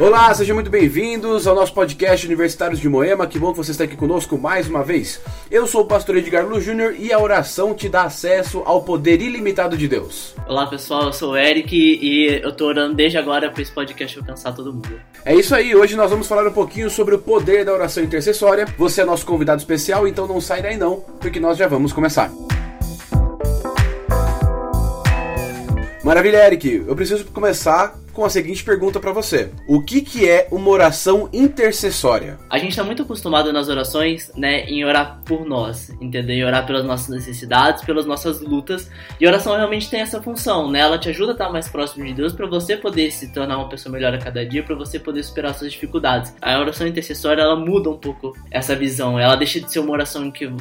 Olá, sejam muito bem-vindos ao nosso podcast Universitários de Moema. Que bom que você está aqui conosco mais uma vez. Eu sou o pastor Edgar Lu Júnior e a oração te dá acesso ao poder ilimitado de Deus. Olá pessoal, eu sou o Eric e eu tô orando desde agora para esse podcast alcançar todo mundo. É isso aí, hoje nós vamos falar um pouquinho sobre o poder da oração intercessória. Você é nosso convidado especial, então não sai daí não, porque nós já vamos começar. Maravilha, Eric. Eu preciso começar com a seguinte pergunta para você: O que, que é uma oração intercessória? A gente está muito acostumado nas orações, né, em orar por nós, entendeu? Em orar pelas nossas necessidades, pelas nossas lutas. E oração realmente tem essa função, né? Ela te ajuda a estar mais próximo de Deus para você poder se tornar uma pessoa melhor a cada dia, para você poder superar suas dificuldades. A oração intercessória ela muda um pouco essa visão. Ela deixa de ser uma oração que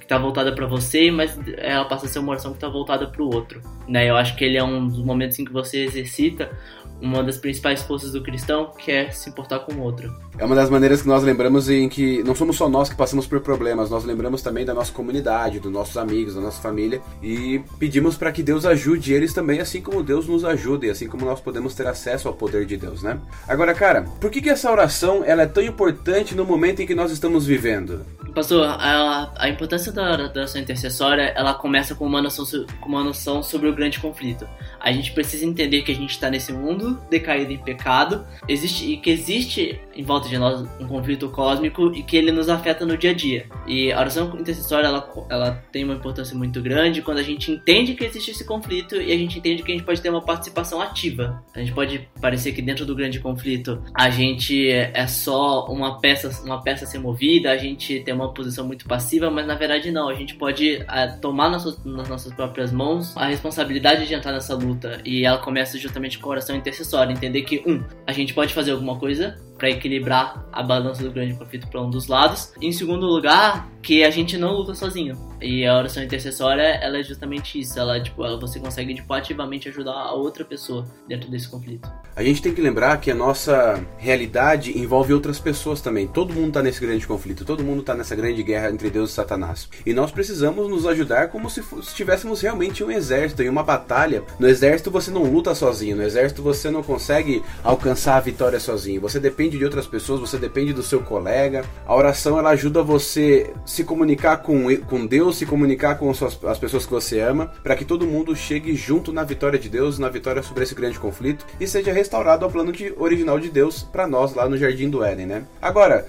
está voltada para você, mas ela passa a ser uma oração que está voltada para o outro, né? Eu acho que ele é um dos momentos em que você exercita uma das principais forças do cristão, que é se importar com o outro. É uma das maneiras que nós lembramos em que não somos só nós que passamos por problemas, nós lembramos também da nossa comunidade, dos nossos amigos, da nossa família e pedimos para que Deus ajude eles também, assim como Deus nos ajuda e assim como nós podemos ter acesso ao poder de Deus, né? Agora, cara, por que, que essa oração ela é tão importante no momento em que nós estamos vivendo? Pastor, a, a importância da oração intercessória ela começa com uma, noção, com uma noção sobre o grande conflito. A gente precisa entender que a gente está nesse mundo decaído em pecado, existe e que existe em volta de nós um conflito cósmico e que ele nos afeta no dia a dia. E a oração intercessória ela, ela tem uma importância muito grande quando a gente entende que existe esse conflito e a gente entende que a gente pode ter uma participação ativa. A gente pode parecer que dentro do grande conflito a gente é só uma peça, uma peça a ser movida, a gente tem uma posição muito passiva, mas na verdade não. A gente pode é, tomar nas, nas nossas próprias mãos a responsabilidade de entrar nessa luta e ela começa justamente com a oração intercessória, entender que um, a gente pode fazer alguma coisa para equilibrar a balança do grande conflito para um dos lados. Em segundo lugar, que a gente não luta sozinho. E a oração intercessória, ela é justamente isso. Ela, tipo, ela, você consegue tipo, ativamente ajudar a outra pessoa dentro desse conflito. A gente tem que lembrar que a nossa realidade envolve outras pessoas também. Todo mundo está nesse grande conflito. Todo mundo está nessa grande guerra entre Deus e Satanás. E nós precisamos nos ajudar como se estivéssemos realmente um exército, em uma batalha. No exército você não luta sozinho. No exército você não consegue alcançar a vitória sozinho. Você depende depende de outras pessoas, você depende do seu colega. A oração ela ajuda você se comunicar com, com Deus, se comunicar com suas, as pessoas que você ama, para que todo mundo chegue junto na vitória de Deus, na vitória sobre esse grande conflito e seja restaurado ao plano de, original de Deus para nós lá no Jardim do Éden, né? Agora,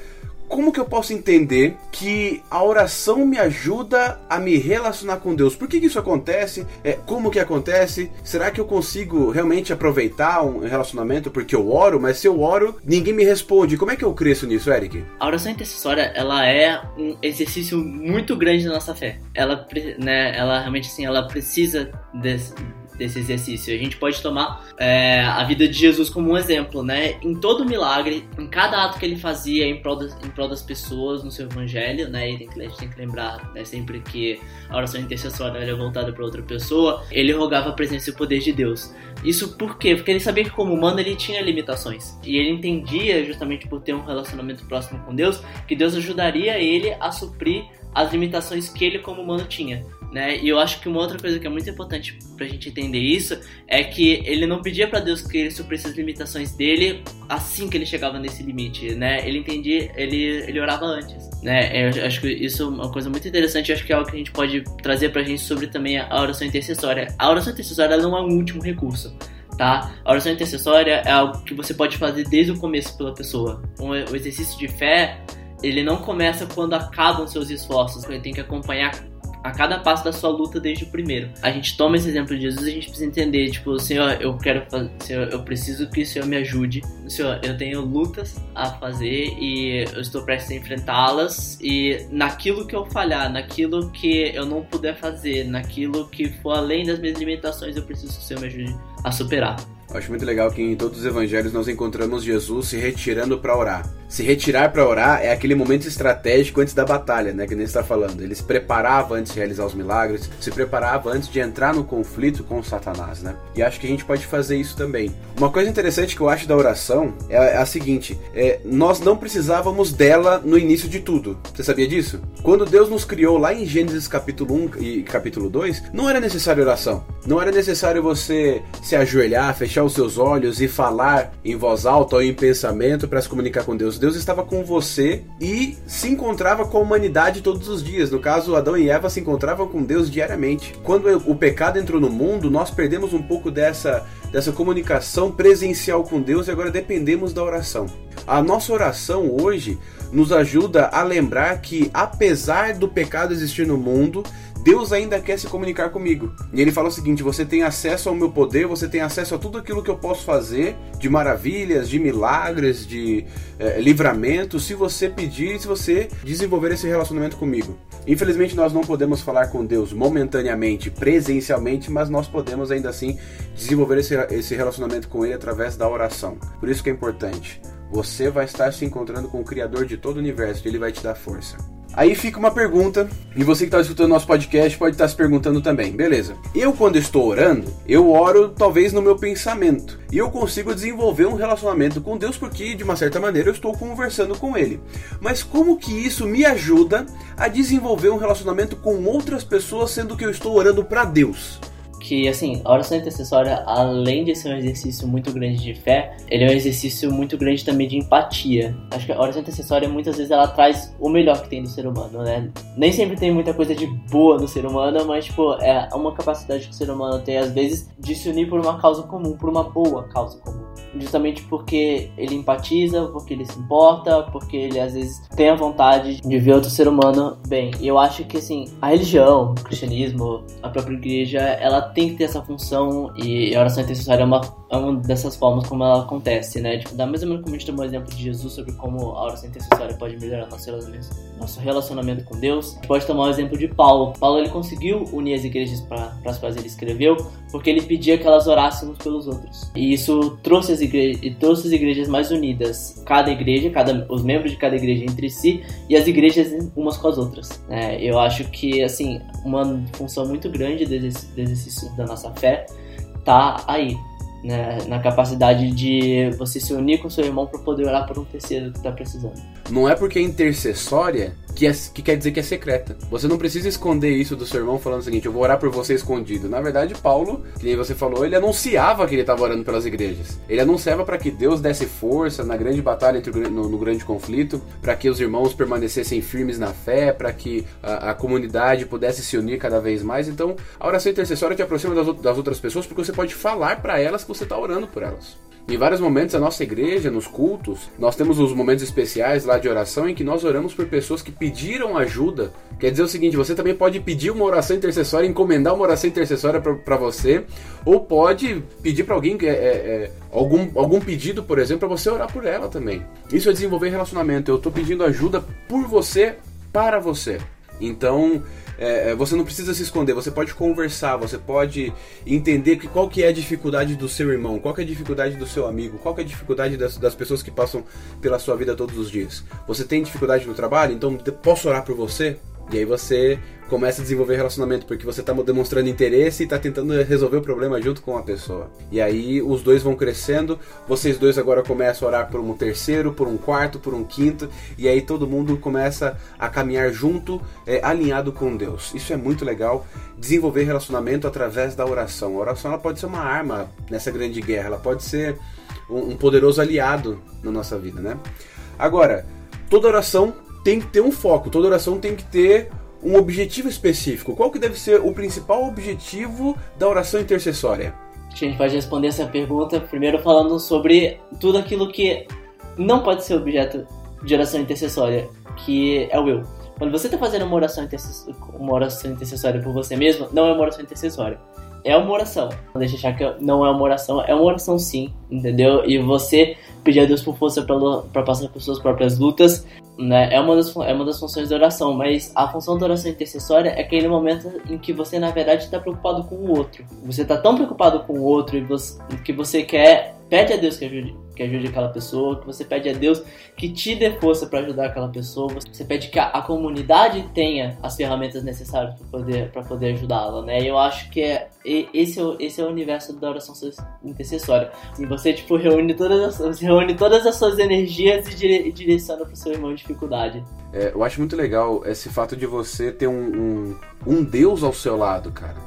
como que eu posso entender que a oração me ajuda a me relacionar com Deus? Por que, que isso acontece? É, como que acontece? Será que eu consigo realmente aproveitar um relacionamento porque eu oro? Mas se eu oro, ninguém me responde. Como é que eu cresço nisso, Eric? A oração intercessória, ela é um exercício muito grande da nossa fé. Ela, né, ela realmente assim, ela precisa desse, desse exercício. A gente pode tomar é, a vida de Jesus como um exemplo, né? Em todo milagre, em cada ato que ele fazia em prol das, em prol das pessoas no seu evangelho, né? E tem que, a gente tem que lembrar né, sempre que a oração intercessória era voltada para outra pessoa, ele rogava a presença e o poder de Deus. Isso por quê? Porque ele sabia que como humano ele tinha limitações. E ele entendia, justamente por ter um relacionamento próximo com Deus, que Deus ajudaria ele a suprir as limitações que ele como humano tinha né? E eu acho que uma outra coisa que é muito importante pra gente entender isso é que ele não pedia para Deus que ele suprisse as limitações dele assim que ele chegava nesse limite, né? Ele entendia, ele, ele orava antes, né? Eu acho que isso é uma coisa muito interessante, eu acho que é algo que a gente pode trazer pra gente sobre também a oração intercessória. A oração intercessória não é um último recurso. Tá? A oração intercessória é algo que você pode fazer desde o começo pela pessoa. O exercício de fé, ele não começa quando acabam seus esforços, ele tem que acompanhar a cada passo da sua luta desde o primeiro. A gente toma esse exemplo de Jesus e a gente precisa entender, tipo, Senhor, eu quero fazer, Senhor, eu preciso que o Senhor me ajude. Senhor, eu tenho lutas a fazer e eu estou prestes a enfrentá-las e naquilo que eu falhar, naquilo que eu não puder fazer, naquilo que for além das minhas limitações, eu preciso que o Senhor me ajude a superar. Eu acho muito legal que em todos os evangelhos nós encontramos Jesus se retirando para orar. Se retirar para orar é aquele momento estratégico antes da batalha, né? Que nem está falando. Ele se preparava antes de realizar os milagres, se preparava antes de entrar no conflito com Satanás, né? E acho que a gente pode fazer isso também. Uma coisa interessante que eu acho da oração é a seguinte: é, nós não precisávamos dela no início de tudo. Você sabia disso? Quando Deus nos criou lá em Gênesis capítulo 1 e capítulo 2, não era necessário oração. Não era necessário você se ajoelhar, fechar os seus olhos e falar em voz alta ou em pensamento para se comunicar com Deus. Deus estava com você e se encontrava com a humanidade todos os dias. No caso, Adão e Eva se encontravam com Deus diariamente. Quando o pecado entrou no mundo, nós perdemos um pouco dessa, dessa comunicação presencial com Deus e agora dependemos da oração. A nossa oração hoje nos ajuda a lembrar que, apesar do pecado existir no mundo, Deus ainda quer se comunicar comigo. E ele fala o seguinte: você tem acesso ao meu poder, você tem acesso a tudo aquilo que eu posso fazer, de maravilhas, de milagres, de é, livramento, se você pedir se você desenvolver esse relacionamento comigo. Infelizmente, nós não podemos falar com Deus momentaneamente, presencialmente, mas nós podemos ainda assim desenvolver esse, esse relacionamento com Ele através da oração. Por isso que é importante. Você vai estar se encontrando com o Criador de todo o universo e Ele vai te dar força. Aí fica uma pergunta, e você que está escutando nosso podcast pode estar se perguntando também, beleza? Eu, quando estou orando, eu oro talvez no meu pensamento, e eu consigo desenvolver um relacionamento com Deus porque, de uma certa maneira, eu estou conversando com Ele. Mas como que isso me ajuda a desenvolver um relacionamento com outras pessoas, sendo que eu estou orando para Deus? Que, assim, a oração intercessória, além de ser um exercício muito grande de fé, ele é um exercício muito grande também de empatia. Acho que a oração intercessória, muitas vezes, ela traz o melhor que tem do ser humano, né? Nem sempre tem muita coisa de boa no ser humano, mas, tipo, é uma capacidade que o ser humano tem, às vezes, de se unir por uma causa comum, por uma boa causa comum. Justamente porque ele empatiza, porque ele se importa, porque ele, às vezes, tem a vontade de ver outro ser humano bem. E eu acho que, assim, a religião, o cristianismo, a própria igreja, ela tem tem que ter essa função e a oração intercessória é uma, é uma dessas formas como ela acontece, né? Tipo, da mesma maneira como a gente tomou o exemplo de Jesus sobre como a oração intercessória pode melhorar nosso relacionamento, com Deus, a gente pode tomar o exemplo de Paulo. Paulo ele conseguiu unir as igrejas para as quais ele escreveu porque ele pedia que elas orassem uns pelos outros. E isso trouxe as igrejas, trouxe as igrejas mais unidas. Cada igreja, cada, os membros de cada igreja entre si e as igrejas umas com as outras. É, eu acho que, assim, uma função muito grande do exercício da nossa fé tá aí né, na capacidade de você se unir com seu irmão para poder orar por um terceiro que está precisando. Não é porque é intercessória que, é, que quer dizer que é secreta. Você não precisa esconder isso do seu irmão falando o seguinte: eu vou orar por você escondido. Na verdade, Paulo, que nem você falou, ele anunciava que ele estava orando pelas igrejas. Ele anunciava para que Deus desse força na grande batalha entre no, no grande conflito, para que os irmãos permanecessem firmes na fé, para que a, a, comunidade pudesse se unir cada vez mais. Então, a oração intercessória te aproxima das, das outras pessoas porque você pode falar para elas que você está orando por elas. Em vários momentos, a nossa igreja, nos cultos, nós temos os momentos especiais lá de oração em que nós oramos por pessoas que pediram ajuda. Quer dizer o seguinte: você também pode pedir uma oração intercessória, encomendar uma oração intercessória para você, ou pode pedir para alguém é, é, é, algum, algum pedido, por exemplo, para você orar por ela também. Isso é desenvolver relacionamento. Eu estou pedindo ajuda por você, para você. Então, é, é, você não precisa se esconder, você pode conversar, você pode entender que, qual que é a dificuldade do seu irmão, qual que é a dificuldade do seu amigo, qual que é a dificuldade das, das pessoas que passam pela sua vida todos os dias. Você tem dificuldade no trabalho, então posso orar por você? E aí você começa a desenvolver relacionamento, porque você está demonstrando interesse e está tentando resolver o problema junto com a pessoa. E aí os dois vão crescendo, vocês dois agora começam a orar por um terceiro, por um quarto, por um quinto, e aí todo mundo começa a caminhar junto, é, alinhado com Deus. Isso é muito legal, desenvolver relacionamento através da oração. A oração ela pode ser uma arma nessa grande guerra, ela pode ser um, um poderoso aliado na nossa vida, né? Agora, toda oração tem que ter um foco, toda oração tem que ter um objetivo específico. Qual que deve ser o principal objetivo da oração intercessória? A gente pode responder essa pergunta primeiro falando sobre tudo aquilo que não pode ser objeto de oração intercessória, que é o eu. Quando você está fazendo uma oração, uma oração intercessória por você mesmo, não é uma oração intercessória. É uma oração. Não deixa achar que não é uma oração. É uma oração sim, entendeu? E você pedir a Deus por força para passar por suas próprias lutas, né? É uma, das, é uma das funções da oração, mas a função da oração intercessória é aquele momento em que você, na verdade, está preocupado com o outro. Você está tão preocupado com o outro e você, que você quer pede a Deus que ajude, que ajude aquela pessoa, que você pede a Deus que te dê força para ajudar aquela pessoa, você pede que a, a comunidade tenha as ferramentas necessárias para poder, pra poder ajudá-la, né? Eu acho que é, esse, é, esse é o universo da oração intercessória. E você, tipo, reúne todas as, reúne todas as suas energias e, dire, e direciona para o seu irmão em dificuldade. É, eu acho muito legal esse fato de você ter um, um, um Deus ao seu lado, cara.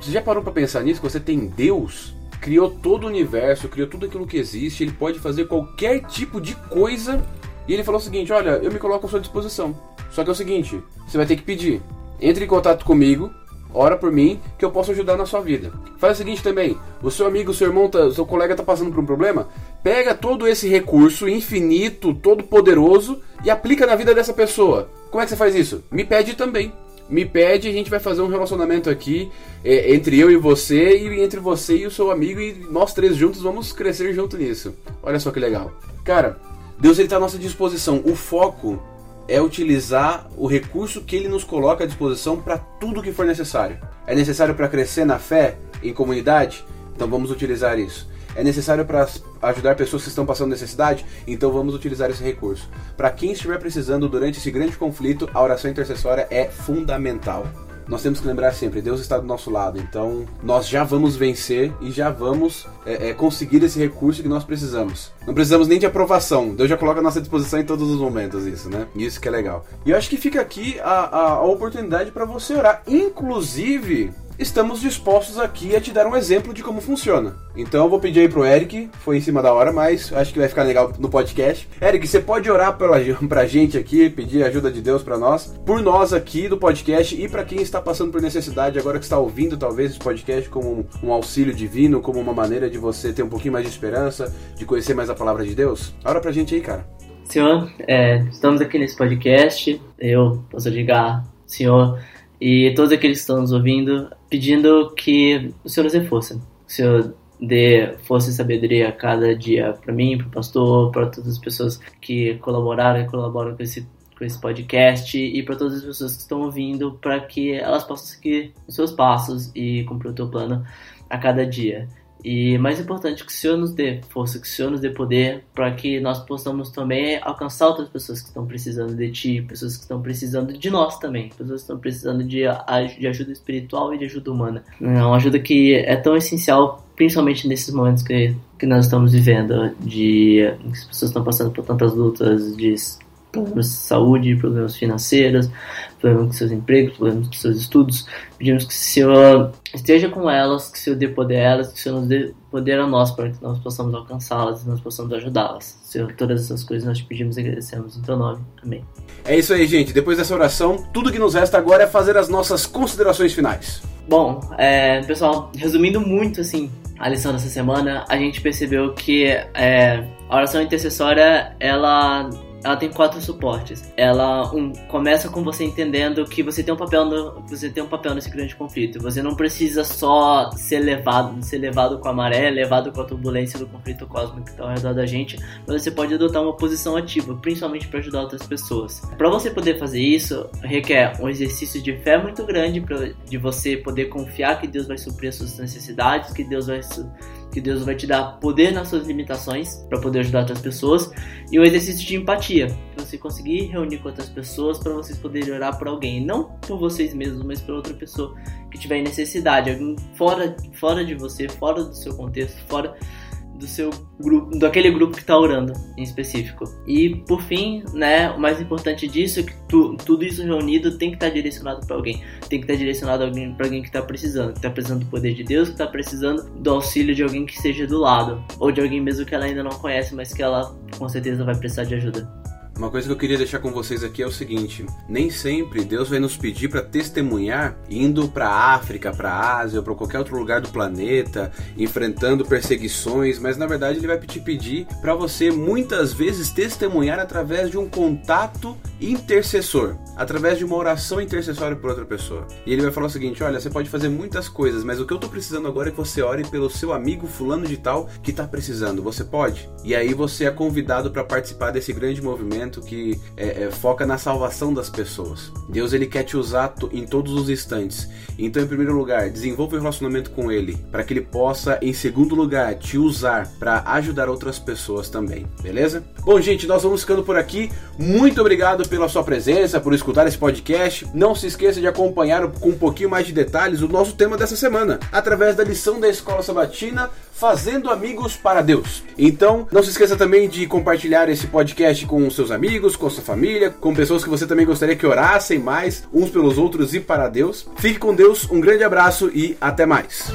Você já parou para pensar nisso? Você tem Deus criou todo o universo, criou tudo aquilo que existe, ele pode fazer qualquer tipo de coisa. E ele falou o seguinte: Olha, eu me coloco à sua disposição. Só que é o seguinte: você vai ter que pedir. Entre em contato comigo, ora por mim, que eu posso ajudar na sua vida. Faz o seguinte também: o seu amigo, o seu irmão, tá, o seu colega tá passando por um problema, pega todo esse recurso infinito, todo poderoso e aplica na vida dessa pessoa. Como é que você faz isso? Me pede também me pede, a gente vai fazer um relacionamento aqui é, entre eu e você, e entre você e o seu amigo, e nós três juntos vamos crescer junto nisso. Olha só que legal. Cara, Deus está à nossa disposição. O foco é utilizar o recurso que ele nos coloca à disposição para tudo que for necessário. É necessário para crescer na fé, em comunidade? Então vamos utilizar isso é necessário para ajudar pessoas que estão passando necessidade, então vamos utilizar esse recurso. Para quem estiver precisando durante esse grande conflito, a oração intercessória é fundamental. Nós temos que lembrar sempre, Deus está do nosso lado, então nós já vamos vencer e já vamos é, é, conseguir esse recurso que nós precisamos. Não precisamos nem de aprovação, Deus já coloca à nossa disposição em todos os momentos isso, né? Isso que é legal. E eu acho que fica aqui a, a, a oportunidade para você orar, inclusive estamos dispostos aqui a te dar um exemplo de como funciona. Então eu vou pedir aí pro Eric, foi em cima da hora, mas acho que vai ficar legal no podcast. Eric, você pode orar pela, pra gente aqui, pedir ajuda de Deus para nós, por nós aqui do podcast e para quem está passando por necessidade agora que está ouvindo talvez esse podcast como um, um auxílio divino, como uma maneira de você ter um pouquinho mais de esperança, de conhecer mais a palavra de Deus. Ora pra gente aí, cara. Senhor, é, estamos aqui nesse podcast. Eu posso ligar, Senhor, e todos aqueles que estão nos ouvindo, pedindo que o Senhor nos dê força. O Senhor dê força e sabedoria a cada dia para mim, para o pastor, para todas as pessoas que colaboraram e colaboram com esse, com esse podcast e para todas as pessoas que estão ouvindo, para que elas possam seguir os seus passos e cumprir o teu plano a cada dia. E mais importante, que o Senhor nos dê força, que o Senhor nos dê poder para que nós possamos também alcançar outras pessoas que estão precisando de Ti, pessoas que estão precisando de nós também, pessoas que estão precisando de, de ajuda espiritual e de ajuda humana. É uma ajuda que é tão essencial, principalmente nesses momentos que, que nós estamos vivendo, de que as pessoas estão passando por tantas lutas, de problemas de saúde, problemas financeiros, problemas com seus empregos, problemas com seus estudos. Pedimos que o Senhor esteja com elas, que o Senhor dê poder a elas, que o Senhor nos dê poder a nós para que nós possamos alcançá-las e nós possamos ajudá-las. Senhor, todas essas coisas nós te pedimos e agradecemos em teu nome. Amém. É isso aí, gente. Depois dessa oração, tudo que nos resta agora é fazer as nossas considerações finais. Bom, é, pessoal, resumindo muito assim a lição dessa semana, a gente percebeu que é, a oração intercessória ela ela tem quatro suportes. Ela um, começa com você entendendo que você tem um papel no, você tem um papel nesse grande conflito. Você não precisa só ser levado, ser levado com a maré, levado com a turbulência do conflito cósmico que está ao redor da gente, mas você pode adotar uma posição ativa, principalmente para ajudar outras pessoas. Para você poder fazer isso, requer um exercício de fé muito grande pra, de você poder confiar que Deus vai suprir as suas necessidades, que Deus vai que Deus vai te dar poder nas suas limitações para poder ajudar outras pessoas e um exercício de empatia, para você conseguir reunir com outras pessoas para vocês poderem orar por alguém, não por vocês mesmos, mas por outra pessoa que tiver necessidade, alguém fora fora de você, fora do seu contexto, fora do seu grupo, daquele grupo que está orando em específico. E por fim, né, o mais importante disso é que tu, tudo isso reunido tem que estar tá direcionado para alguém, tem que estar tá direcionado para alguém que está precisando, que está precisando do poder de Deus, que está precisando do auxílio de alguém que esteja do lado, ou de alguém mesmo que ela ainda não conhece, mas que ela com certeza vai precisar de ajuda. Uma coisa que eu queria deixar com vocês aqui é o seguinte: nem sempre Deus vai nos pedir para testemunhar indo para África, para Ásia ou para qualquer outro lugar do planeta, enfrentando perseguições, mas na verdade ele vai te pedir para você muitas vezes testemunhar através de um contato intercessor, através de uma oração intercessória por outra pessoa. E ele vai falar o seguinte: olha, você pode fazer muitas coisas, mas o que eu tô precisando agora é que você ore pelo seu amigo fulano de tal que tá precisando. Você pode? E aí você é convidado para participar desse grande movimento que é, é, foca na salvação das pessoas. Deus ele quer te usar em todos os instantes. Então, em primeiro lugar, desenvolva um relacionamento com Ele, para que Ele possa, em segundo lugar, te usar para ajudar outras pessoas também. Beleza? Bom, gente, nós vamos ficando por aqui. Muito obrigado pela sua presença, por escutar esse podcast. Não se esqueça de acompanhar com um pouquinho mais de detalhes o nosso tema dessa semana, através da lição da Escola Sabatina Fazendo Amigos para Deus. Então, não se esqueça também de compartilhar esse podcast com seus amigos, com sua família, com pessoas que você também gostaria que orassem mais uns pelos outros e para Deus. Fique com Deus, um grande abraço e até mais.